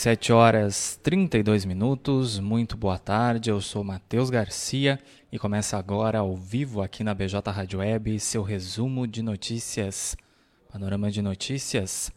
17 horas 32 minutos, muito boa tarde, eu sou Matheus Garcia e começa agora ao vivo aqui na BJ Rádio Web seu resumo de notícias, panorama de notícias,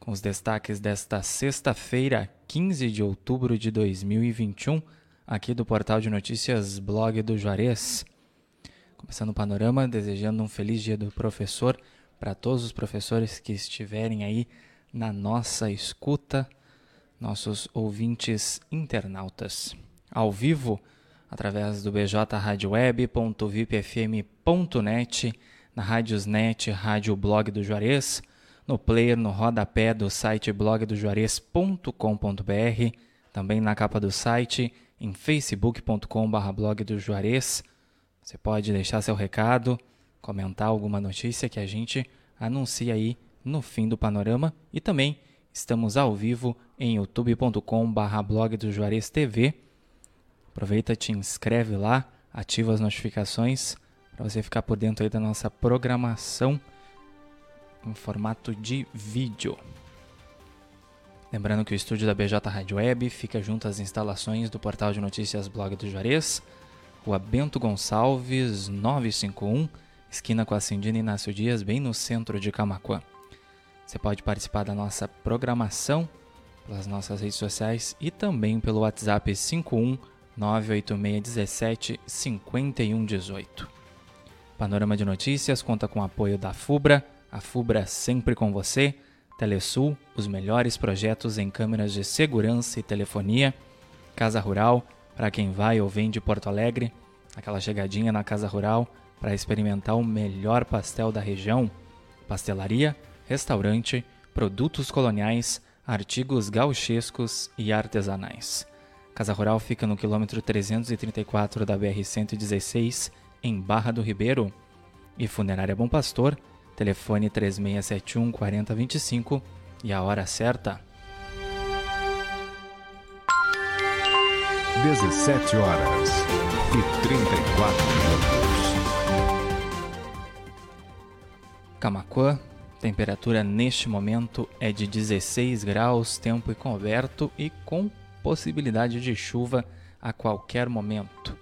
com os destaques desta sexta-feira, 15 de outubro de 2021, aqui do portal de notícias Blog do Juarez. Começando o panorama, desejando um feliz dia do professor para todos os professores que estiverem aí na nossa escuta nossos ouvintes internautas. Ao vivo, através do bjradioweb.vipfm.net, na Rádiosnet, Rádio Blog do Juarez, no player, no rodapé do site blogdojuarez.com.br, também na capa do site, em facebook.com.br blog do Juarez. Você pode deixar seu recado, comentar alguma notícia que a gente anuncia aí no fim do panorama e também Estamos ao vivo em youtube.com/barra blog do Juarez TV. Aproveita, te inscreve lá, ativa as notificações para você ficar por dentro aí da nossa programação em formato de vídeo. Lembrando que o estúdio da BJ Rádio Web fica junto às instalações do portal de notícias Blog do Juarez, Rua Bento Gonçalves, 951, esquina com a Cindina Inácio Dias, bem no centro de Camacuã. Você pode participar da nossa programação pelas nossas redes sociais e também pelo WhatsApp 51 98617 5118. Panorama de Notícias conta com o apoio da FUBRA, a FUBRA sempre com você, Telesul, os melhores projetos em câmeras de segurança e telefonia, Casa Rural, para quem vai ou vem de Porto Alegre, aquela chegadinha na Casa Rural para experimentar o melhor pastel da região, Pastelaria restaurante, produtos coloniais, artigos gauchescos e artesanais. Casa Rural fica no quilômetro 334 da BR-116, em Barra do Ribeiro. E Funerária Bom Pastor, telefone 3671 4025 e a hora certa. 17 horas e 34 minutos. Camacuã, Temperatura neste momento é de 16 graus, tempo encoberto e com possibilidade de chuva a qualquer momento.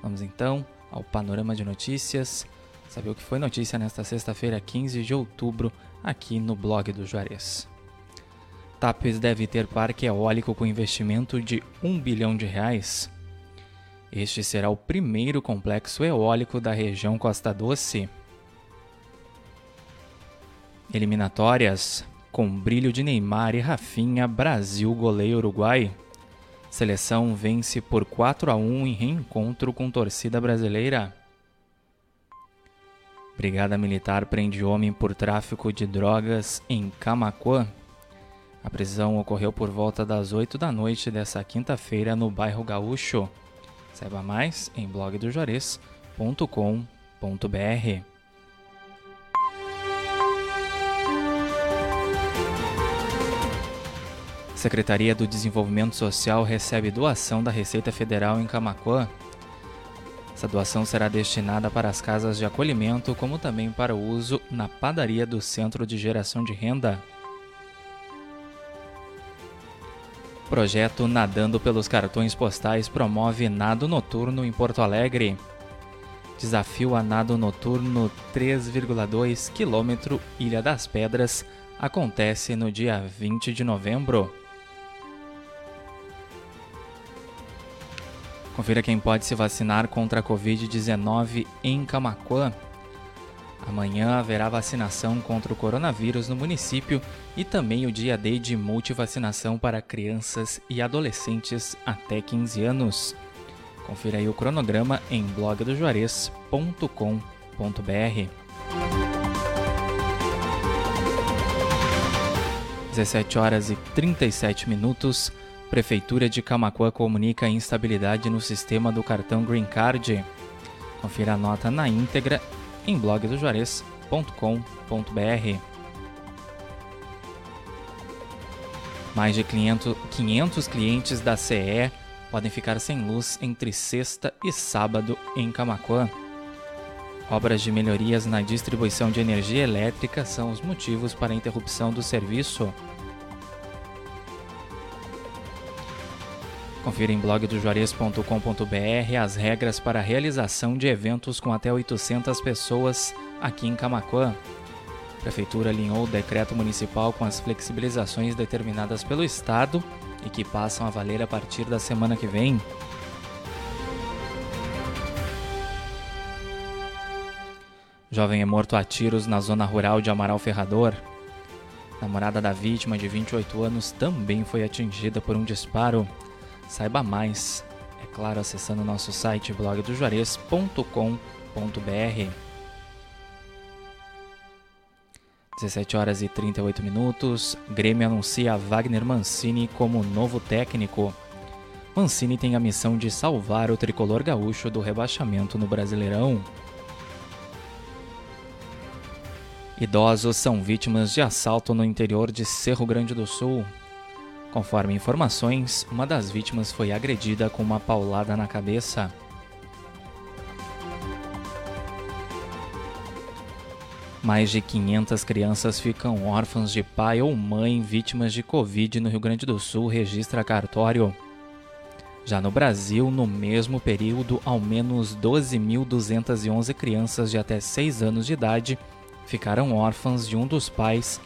Vamos então ao panorama de notícias, saber o que foi notícia nesta sexta-feira, 15 de outubro, aqui no blog do Juarez. Tapes deve ter parque eólico com investimento de 1 bilhão de reais. Este será o primeiro complexo eólico da região Costa Doce. Eliminatórias com brilho de Neymar e Rafinha, Brasil goleia Uruguai. Seleção vence por 4 a 1 em reencontro com torcida brasileira. Brigada Militar prende homem por tráfico de drogas em Camacuã. A prisão ocorreu por volta das 8 da noite dessa quinta-feira no bairro Gaúcho. Saiba mais em blogdojores.com.br. Secretaria do Desenvolvimento Social recebe doação da Receita Federal em Camacuã. Essa doação será destinada para as casas de acolhimento, como também para o uso na padaria do Centro de Geração de Renda. Projeto Nadando pelos Cartões Postais promove nado noturno em Porto Alegre. Desafio a nado noturno 3,2 km Ilha das Pedras acontece no dia 20 de novembro. Confira quem pode se vacinar contra a Covid-19 em Camacuã. Amanhã haverá vacinação contra o coronavírus no município e também o dia D de multivacinação para crianças e adolescentes até 15 anos. Confira aí o cronograma em blogdojuarez.com.br. 17 horas e 37 minutos. Prefeitura de Camacuã comunica instabilidade no sistema do cartão Green Card. Confira a nota na íntegra em blogdojuarez.com.br. Mais de 500, 500 clientes da CE podem ficar sem luz entre sexta e sábado em Camacuã. Obras de melhorias na distribuição de energia elétrica são os motivos para a interrupção do serviço. Confira em blogdojuarez.com.br as regras para a realização de eventos com até 800 pessoas aqui em Camaquã. A Prefeitura alinhou o decreto municipal com as flexibilizações determinadas pelo Estado e que passam a valer a partir da semana que vem. Jovem é morto a tiros na zona rural de Amaral Ferrador. Namorada da vítima, de 28 anos, também foi atingida por um disparo. Saiba mais, é claro, acessando nosso site blogdojuarez.com.br. 17 horas e 38 minutos. Grêmio anuncia Wagner Mancini como novo técnico. Mancini tem a missão de salvar o tricolor gaúcho do rebaixamento no Brasileirão. Idosos são vítimas de assalto no interior de Cerro Grande do Sul. Conforme informações, uma das vítimas foi agredida com uma paulada na cabeça. Mais de 500 crianças ficam órfãs de pai ou mãe vítimas de Covid no Rio Grande do Sul, registra cartório. Já no Brasil, no mesmo período, ao menos 12.211 crianças de até 6 anos de idade ficaram órfãs de um dos pais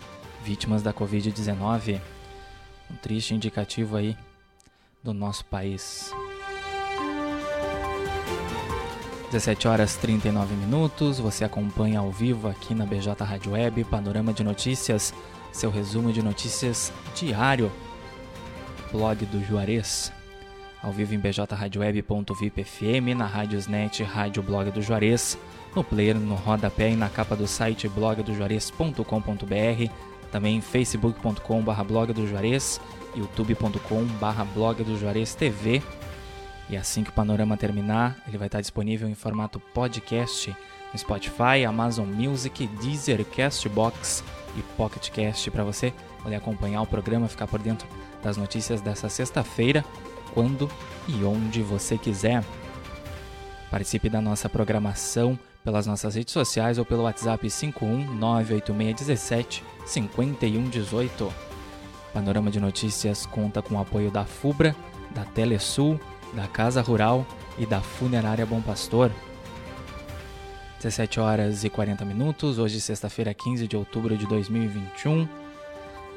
vítimas da Covid-19 um triste indicativo aí do nosso país. 17 horas 39 minutos, você acompanha ao vivo aqui na BJ Rádio Web, Panorama de Notícias, seu resumo de notícias diário, blog do Juarez, ao vivo em bjradioweb.vipfm, na Rádiosnet, Rádio Blog do Juarez, no player, no rodapé e na capa do site blogdojuarez.com.br, também facebook.com.br blog do Juarez, youtube.com.br blog do Juarez TV. E assim que o panorama terminar, ele vai estar disponível em formato podcast no Spotify, Amazon Music, Deezer, Castbox e PocketCast para você poder acompanhar o programa, ficar por dentro das notícias dessa sexta-feira, quando e onde você quiser. Participe da nossa programação pelas nossas redes sociais ou pelo WhatsApp 5198617 5118. Panorama de Notícias conta com o apoio da FUBRA, da Telesul, da Casa Rural e da Funerária Bom Pastor. 17 horas e 40 minutos, hoje sexta-feira, 15 de outubro de 2021,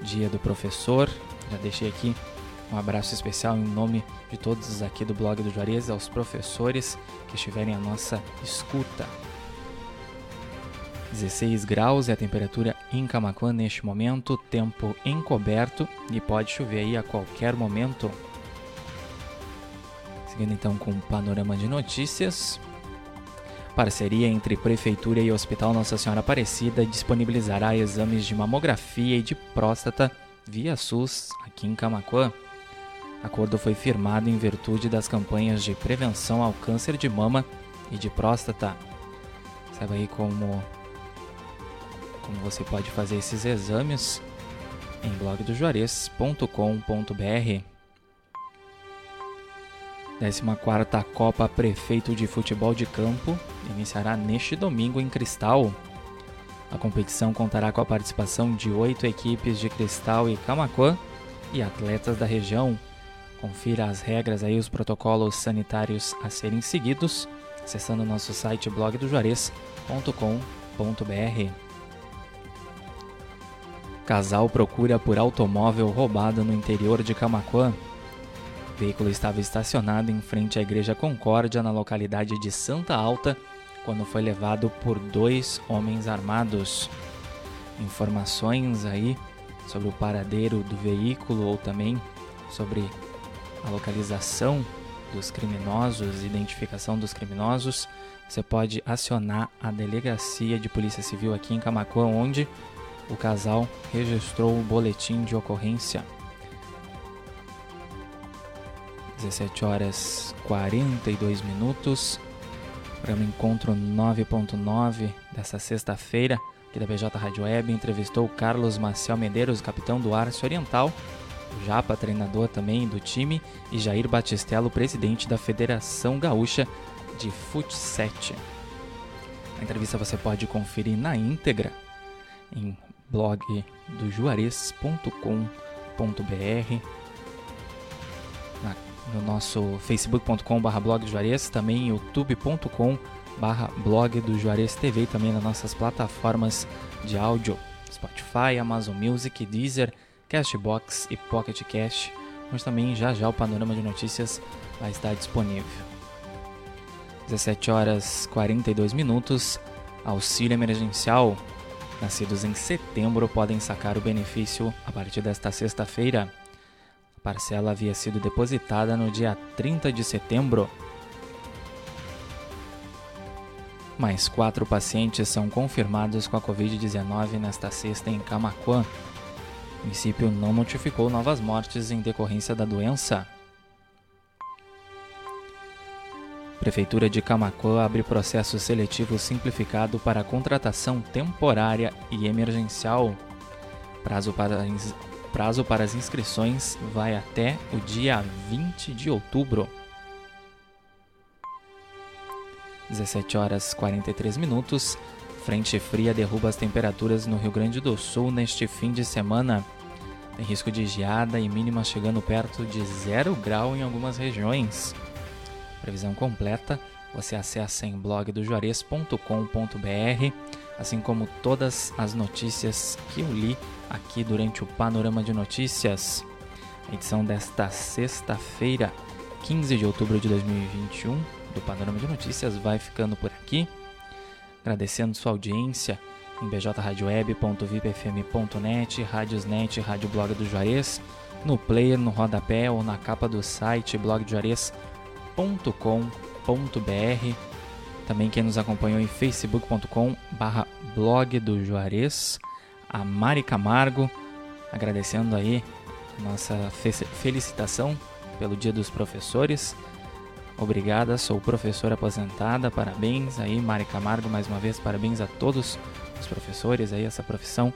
dia do professor. Já deixei aqui um abraço especial em nome de todos aqui do blog do Juarez, aos professores que estiverem à nossa escuta. 16 graus é a temperatura em Camacuã neste momento, tempo encoberto e pode chover aí a qualquer momento. Seguindo então com o panorama de notícias. Parceria entre Prefeitura e Hospital Nossa Senhora Aparecida disponibilizará exames de mamografia e de próstata via SUS aqui em Camacuã. Acordo foi firmado em virtude das campanhas de prevenção ao câncer de mama e de próstata. Saiba aí como como você pode fazer esses exames em blogdojuarez.com.br. 14ª Copa Prefeito de Futebol de Campo iniciará neste domingo em Cristal. A competição contará com a participação de oito equipes de Cristal e Camacuã e atletas da região. Confira as regras aí, os protocolos sanitários a serem seguidos, acessando nosso site blogdojuarez.com.br. Casal procura por automóvel roubado no interior de Camaquã. O veículo estava estacionado em frente à Igreja Concórdia, na localidade de Santa Alta, quando foi levado por dois homens armados. Informações aí sobre o paradeiro do veículo ou também sobre a localização dos criminosos, identificação dos criminosos, você pode acionar a delegacia de Polícia Civil aqui em Camacuã, onde o casal registrou o boletim de ocorrência. 17 horas 42 minutos. Programa Encontro 9.9 dessa sexta-feira, aqui da BJ Rádio Web, entrevistou Carlos Marcial Medeiros, capitão do Arce Oriental, o Japa, treinador também do time, e Jair Batistello, presidente da Federação Gaúcha de Futsal. A entrevista você pode conferir na íntegra em blog do juarez.com.br no nosso facebook.com.br blog do Juarez, também youtube.com.br blog do Juarez TV também nas nossas plataformas de áudio, Spotify, Amazon Music, Deezer, Castbox e Pocket Cast, mas também já já o panorama de notícias vai estar disponível. 17 horas 42 minutos, auxílio emergencial. Nascidos em setembro podem sacar o benefício a partir desta sexta-feira. A parcela havia sido depositada no dia 30 de setembro. Mais quatro pacientes são confirmados com a Covid-19 nesta sexta em Camaquã. O município não notificou novas mortes em decorrência da doença. Prefeitura de Camaquã abre processo seletivo simplificado para contratação temporária e emergencial. Prazo para, prazo para as inscrições vai até o dia 20 de outubro. 17 horas 43 minutos. Frente fria derruba as temperaturas no Rio Grande do Sul neste fim de semana. Tem risco de geada e mínimas chegando perto de zero grau em algumas regiões. Previsão completa você acessa em blogdojuarez.com.br, assim como todas as notícias que eu li aqui durante o Panorama de Notícias. A edição desta sexta-feira, 15 de outubro de 2021, do Panorama de Notícias vai ficando por aqui. Agradecendo sua audiência em bjradioweb.vipfm.net, Rádiosnet, Rádio Blog do Juarez, no player, no rodapé ou na capa do site blogdojuarez.com.br. Também quem nos acompanhou em facebook.com barra blog do Juarez, a Mari Camargo, agradecendo aí nossa felicitação pelo Dia dos Professores. Obrigada, sou professora aposentada, parabéns aí, Mari Camargo, mais uma vez, parabéns a todos os professores aí, essa profissão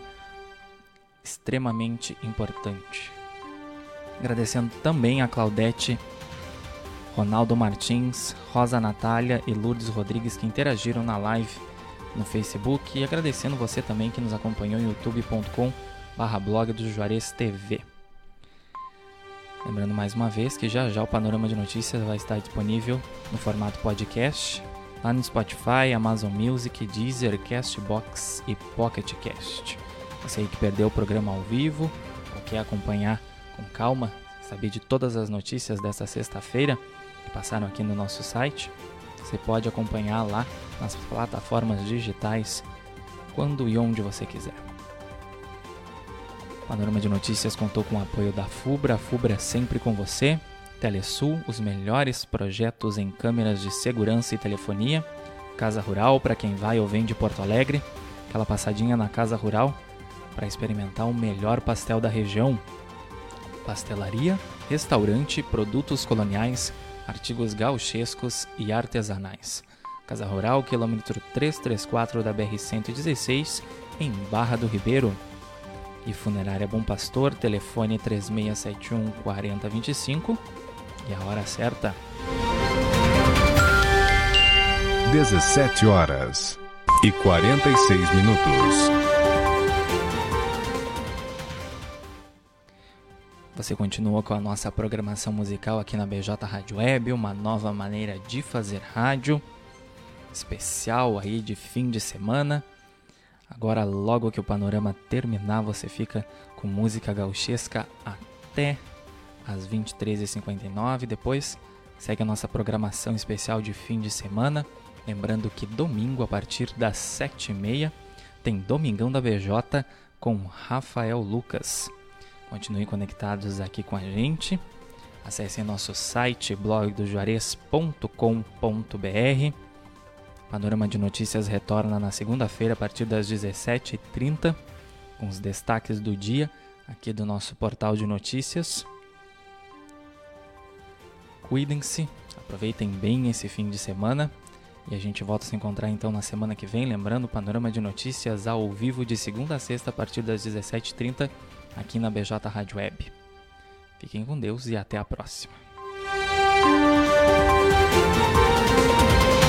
extremamente importante. Agradecendo também a Claudete, Ronaldo Martins, Rosa Natália e Lourdes Rodrigues que interagiram na live no Facebook e agradecendo você também que nos acompanhou em youtube.com barra blog do Juarez TV. Lembrando mais uma vez que já já o Panorama de Notícias vai estar disponível no formato podcast, lá no Spotify, Amazon Music, Deezer, Castbox e Pocket Cast. Você aí que perdeu o programa ao vivo ou quer acompanhar com calma, saber de todas as notícias dessa sexta-feira que passaram aqui no nosso site, você pode acompanhar lá nas plataformas digitais quando e onde você quiser. Panorama de Notícias contou com o apoio da FUBRA, a FUBRA é sempre com você, Telesul, os melhores projetos em câmeras de segurança e telefonia, Casa Rural para quem vai ou vem de Porto Alegre, aquela passadinha na Casa Rural para experimentar o melhor pastel da região, pastelaria, restaurante, produtos coloniais, artigos gauchescos e artesanais. Casa Rural, quilômetro 334 da BR-116, em Barra do Ribeiro e Funerária Bom Pastor, telefone 3671 4025 e a hora certa. 17 horas e 46 minutos. Você continua com a nossa programação musical aqui na BJ Rádio Web, uma nova maneira de fazer rádio, especial aí de fim de semana. Agora, logo que o panorama terminar, você fica com música gauchesca até às 23h59. Depois, segue a nossa programação especial de fim de semana. Lembrando que domingo, a partir das 7h30, tem Domingão da BJ com Rafael Lucas. Continuem conectados aqui com a gente. Acessem nosso site blogdojuarez.com.br Panorama de Notícias retorna na segunda-feira a partir das 17h30 com os destaques do dia aqui do nosso portal de notícias. Cuidem-se, aproveitem bem esse fim de semana e a gente volta a se encontrar então na semana que vem. Lembrando, Panorama de Notícias ao vivo de segunda a sexta a partir das 17h30 aqui na BJ Rádio Web. Fiquem com Deus e até a próxima.